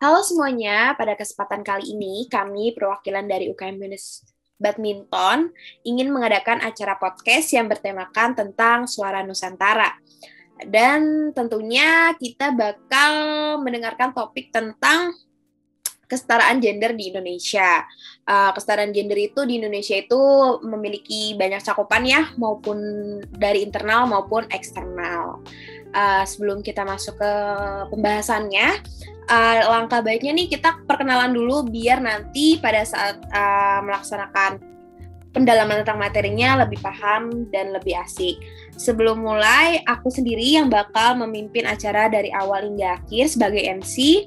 Halo semuanya, pada kesempatan kali ini kami perwakilan dari UKM Binus Badminton ingin mengadakan acara podcast yang bertemakan tentang suara Nusantara. Dan tentunya kita bakal mendengarkan topik tentang kesetaraan gender di Indonesia. Uh, kesetaraan gender itu di Indonesia itu memiliki banyak cakupan ya, maupun dari internal maupun eksternal. Uh, sebelum kita masuk ke pembahasannya, uh, langkah baiknya nih kita perkenalan dulu biar nanti pada saat uh, melaksanakan pendalaman tentang materinya lebih paham dan lebih asik. Sebelum mulai, aku sendiri yang bakal memimpin acara dari awal hingga akhir sebagai MC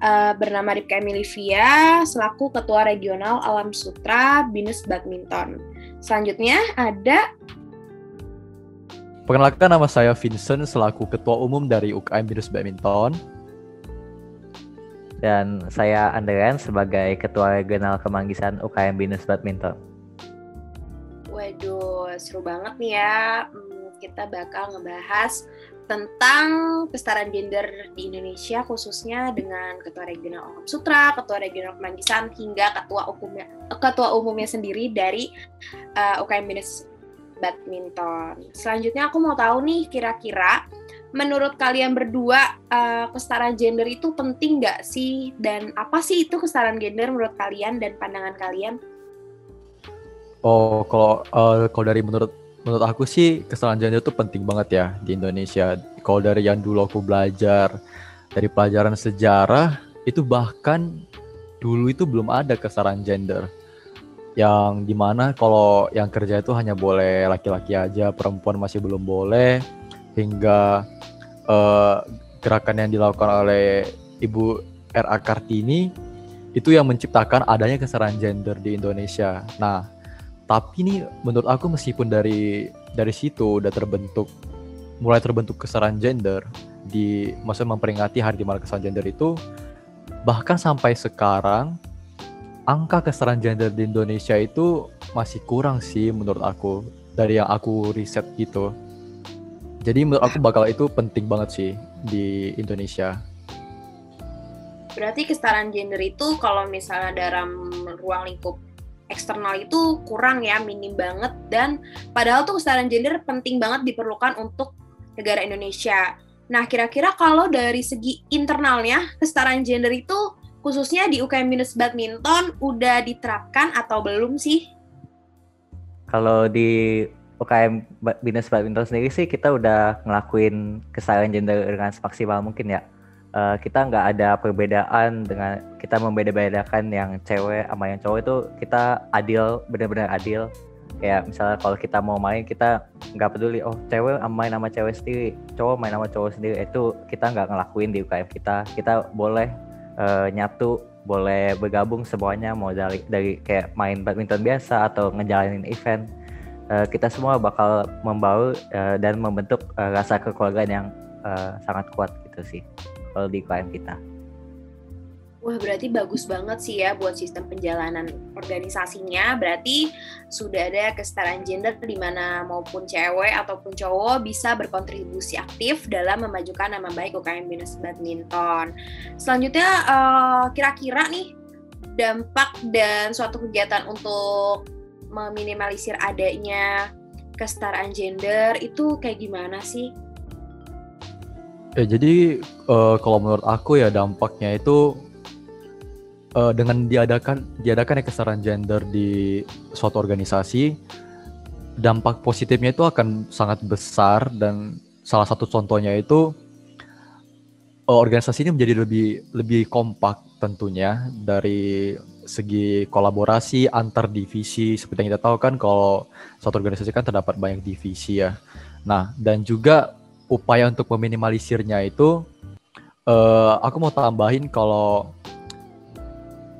uh, bernama Ripka Emilivia selaku Ketua Regional Alam Sutra Binus Badminton. Selanjutnya ada Perkenalkan nama saya Vincent selaku Ketua Umum dari UKM Binus Badminton. Dan saya Andrean sebagai Ketua Regional Kemanggisan UKM Binus Badminton. Waduh, seru banget nih ya. Kita bakal ngebahas tentang kesetaraan gender di Indonesia khususnya dengan Ketua Regional Alam Sutra, Ketua Regional Kemanggisan hingga Ketua Umumnya Ketua Umumnya sendiri dari uh, UKM Binus Badminton. Selanjutnya aku mau tahu nih kira-kira menurut kalian berdua uh, kesetaraan gender itu penting nggak sih dan apa sih itu kesetaraan gender menurut kalian dan pandangan kalian? Oh kalau uh, kalau dari menurut menurut aku sih kesetaraan gender itu penting banget ya di Indonesia. Kalau dari yang dulu aku belajar dari pelajaran sejarah itu bahkan dulu itu belum ada kesetaraan gender yang di mana kalau yang kerja itu hanya boleh laki-laki aja perempuan masih belum boleh hingga uh, gerakan yang dilakukan oleh Ibu R.A. Kartini itu yang menciptakan adanya kesetaraan gender di Indonesia. Nah, tapi ini menurut aku meskipun dari dari situ udah terbentuk mulai terbentuk kesetaraan gender di masa memperingati Hari Di mana Kesetaraan Gender itu bahkan sampai sekarang angka kesetaraan gender di Indonesia itu masih kurang sih menurut aku dari yang aku riset gitu. Jadi menurut aku bakal itu penting banget sih di Indonesia. Berarti kesetaraan gender itu kalau misalnya dalam ruang lingkup eksternal itu kurang ya, minim banget dan padahal tuh kesetaraan gender penting banget diperlukan untuk negara Indonesia. Nah, kira-kira kalau dari segi internalnya kesetaraan gender itu khususnya di UKM Minus Badminton udah diterapkan atau belum sih? Kalau di UKM Binus Badminton sendiri sih kita udah ngelakuin kesalahan gender dengan semaksimal mungkin ya. Uh, kita nggak ada perbedaan dengan kita membeda-bedakan yang cewek sama yang cowok itu kita adil benar-benar adil. Kayak misalnya kalau kita mau main kita nggak peduli oh cewek main sama cewek sendiri cowok main sama cowok sendiri. Itu kita nggak ngelakuin di UKM kita. Kita boleh uh, nyatu boleh bergabung semuanya mau dari dari kayak main badminton biasa atau ngejalanin event. Uh, kita semua bakal membawa uh, dan membentuk uh, rasa kekeluargaan yang uh, sangat kuat gitu sih kalau di klien kita. Wah berarti bagus banget sih ya buat sistem penjalanan organisasinya. Berarti sudah ada kesetaraan gender di mana maupun cewek ataupun cowok bisa berkontribusi aktif dalam memajukan nama baik UKM Binus Badminton. Selanjutnya kira-kira uh, nih dampak dan suatu kegiatan untuk meminimalisir adanya kesetaraan gender itu kayak gimana sih? Ya jadi uh, kalau menurut aku ya dampaknya itu uh, dengan diadakan diadakan kesetaraan gender di suatu organisasi dampak positifnya itu akan sangat besar dan salah satu contohnya itu uh, organisasi ini menjadi lebih lebih kompak tentunya dari segi kolaborasi antar divisi seperti yang kita tahu kan kalau suatu organisasi kan terdapat banyak divisi ya. Nah, dan juga upaya untuk meminimalisirnya itu uh, aku mau tambahin kalau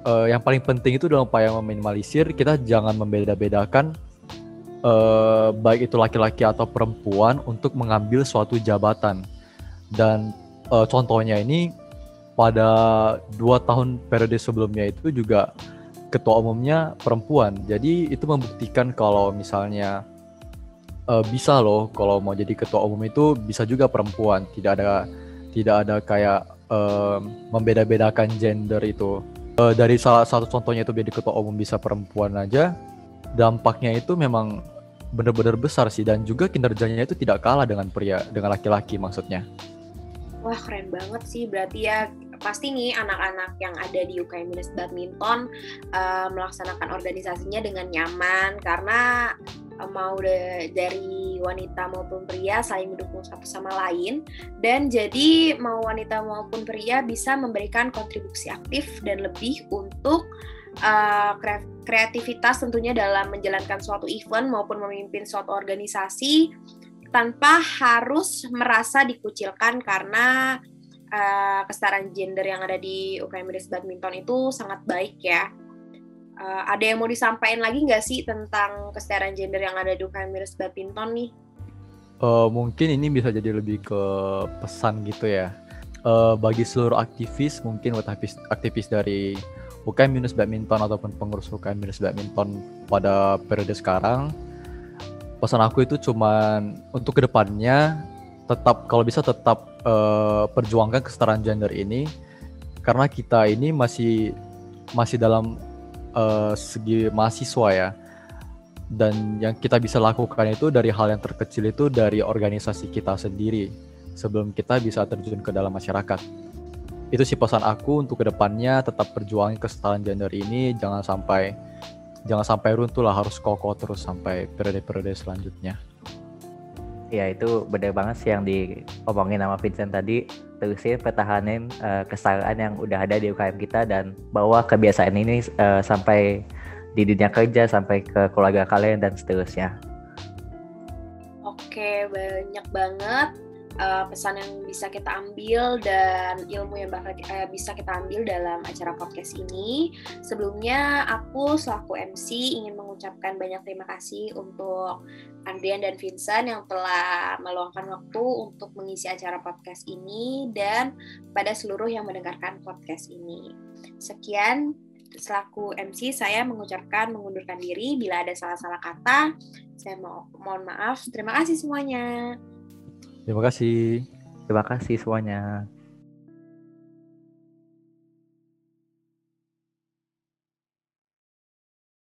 uh, yang paling penting itu dalam upaya meminimalisir kita jangan membeda-bedakan uh, baik itu laki-laki atau perempuan untuk mengambil suatu jabatan. Dan uh, contohnya ini pada dua tahun periode sebelumnya itu juga ketua umumnya perempuan. Jadi itu membuktikan kalau misalnya uh, bisa loh kalau mau jadi ketua umum itu bisa juga perempuan. Tidak ada tidak ada kayak uh, membeda-bedakan gender itu. Uh, dari salah satu contohnya itu jadi ketua umum bisa perempuan aja, dampaknya itu memang benar-benar besar sih dan juga kinerjanya itu tidak kalah dengan pria dengan laki-laki maksudnya. Wah keren banget sih berarti ya pasti nih anak-anak yang ada di UKM Minus Badminton uh, melaksanakan organisasinya dengan nyaman karena mau dari wanita maupun pria saling mendukung satu sama lain dan jadi mau wanita maupun pria bisa memberikan kontribusi aktif dan lebih untuk uh, kreativitas tentunya dalam menjalankan suatu event maupun memimpin suatu organisasi tanpa harus merasa dikucilkan karena uh, kesetaraan gender yang ada di UKM Badminton itu sangat baik ya. Uh, ada yang mau disampaikan lagi nggak sih tentang kesetaraan gender yang ada di UKM Miris Badminton nih? Uh, mungkin ini bisa jadi lebih ke pesan gitu ya. Uh, bagi seluruh aktivis, mungkin buat aktivis, aktivis dari UKM Minus Badminton ataupun pengurus UKM Minus Badminton pada periode sekarang, pesan aku itu cuman untuk ke depannya tetap kalau bisa tetap uh, perjuangkan kesetaraan gender ini karena kita ini masih masih dalam uh, segi mahasiswa ya dan yang kita bisa lakukan itu dari hal yang terkecil itu dari organisasi kita sendiri sebelum kita bisa terjun ke dalam masyarakat itu sih pesan aku untuk ke depannya tetap perjuangin kesetaraan gender ini jangan sampai jangan sampai runtuh lah harus kokoh terus sampai periode-periode selanjutnya. Ya itu benar banget sih yang diomongin sama Vincent tadi terusin pertahanin uh, kesetaraan yang udah ada di UKM kita dan bawa kebiasaan ini uh, sampai di dunia kerja sampai ke keluarga kalian dan seterusnya. Oke, banyak banget uh, pesan yang bisa kita ambil dan ilmu yang bakal uh, bisa kita ambil dalam acara podcast ini. Sebelumnya aku selaku MC ingin mengucapkan banyak terima kasih untuk Andrian dan Vincent yang telah meluangkan waktu untuk mengisi acara podcast ini dan pada seluruh yang mendengarkan podcast ini. Sekian selaku MC saya mengucapkan mengundurkan diri bila ada salah-salah kata. Saya mau mohon maaf. Terima kasih semuanya. Terima kasih. Terima kasih semuanya.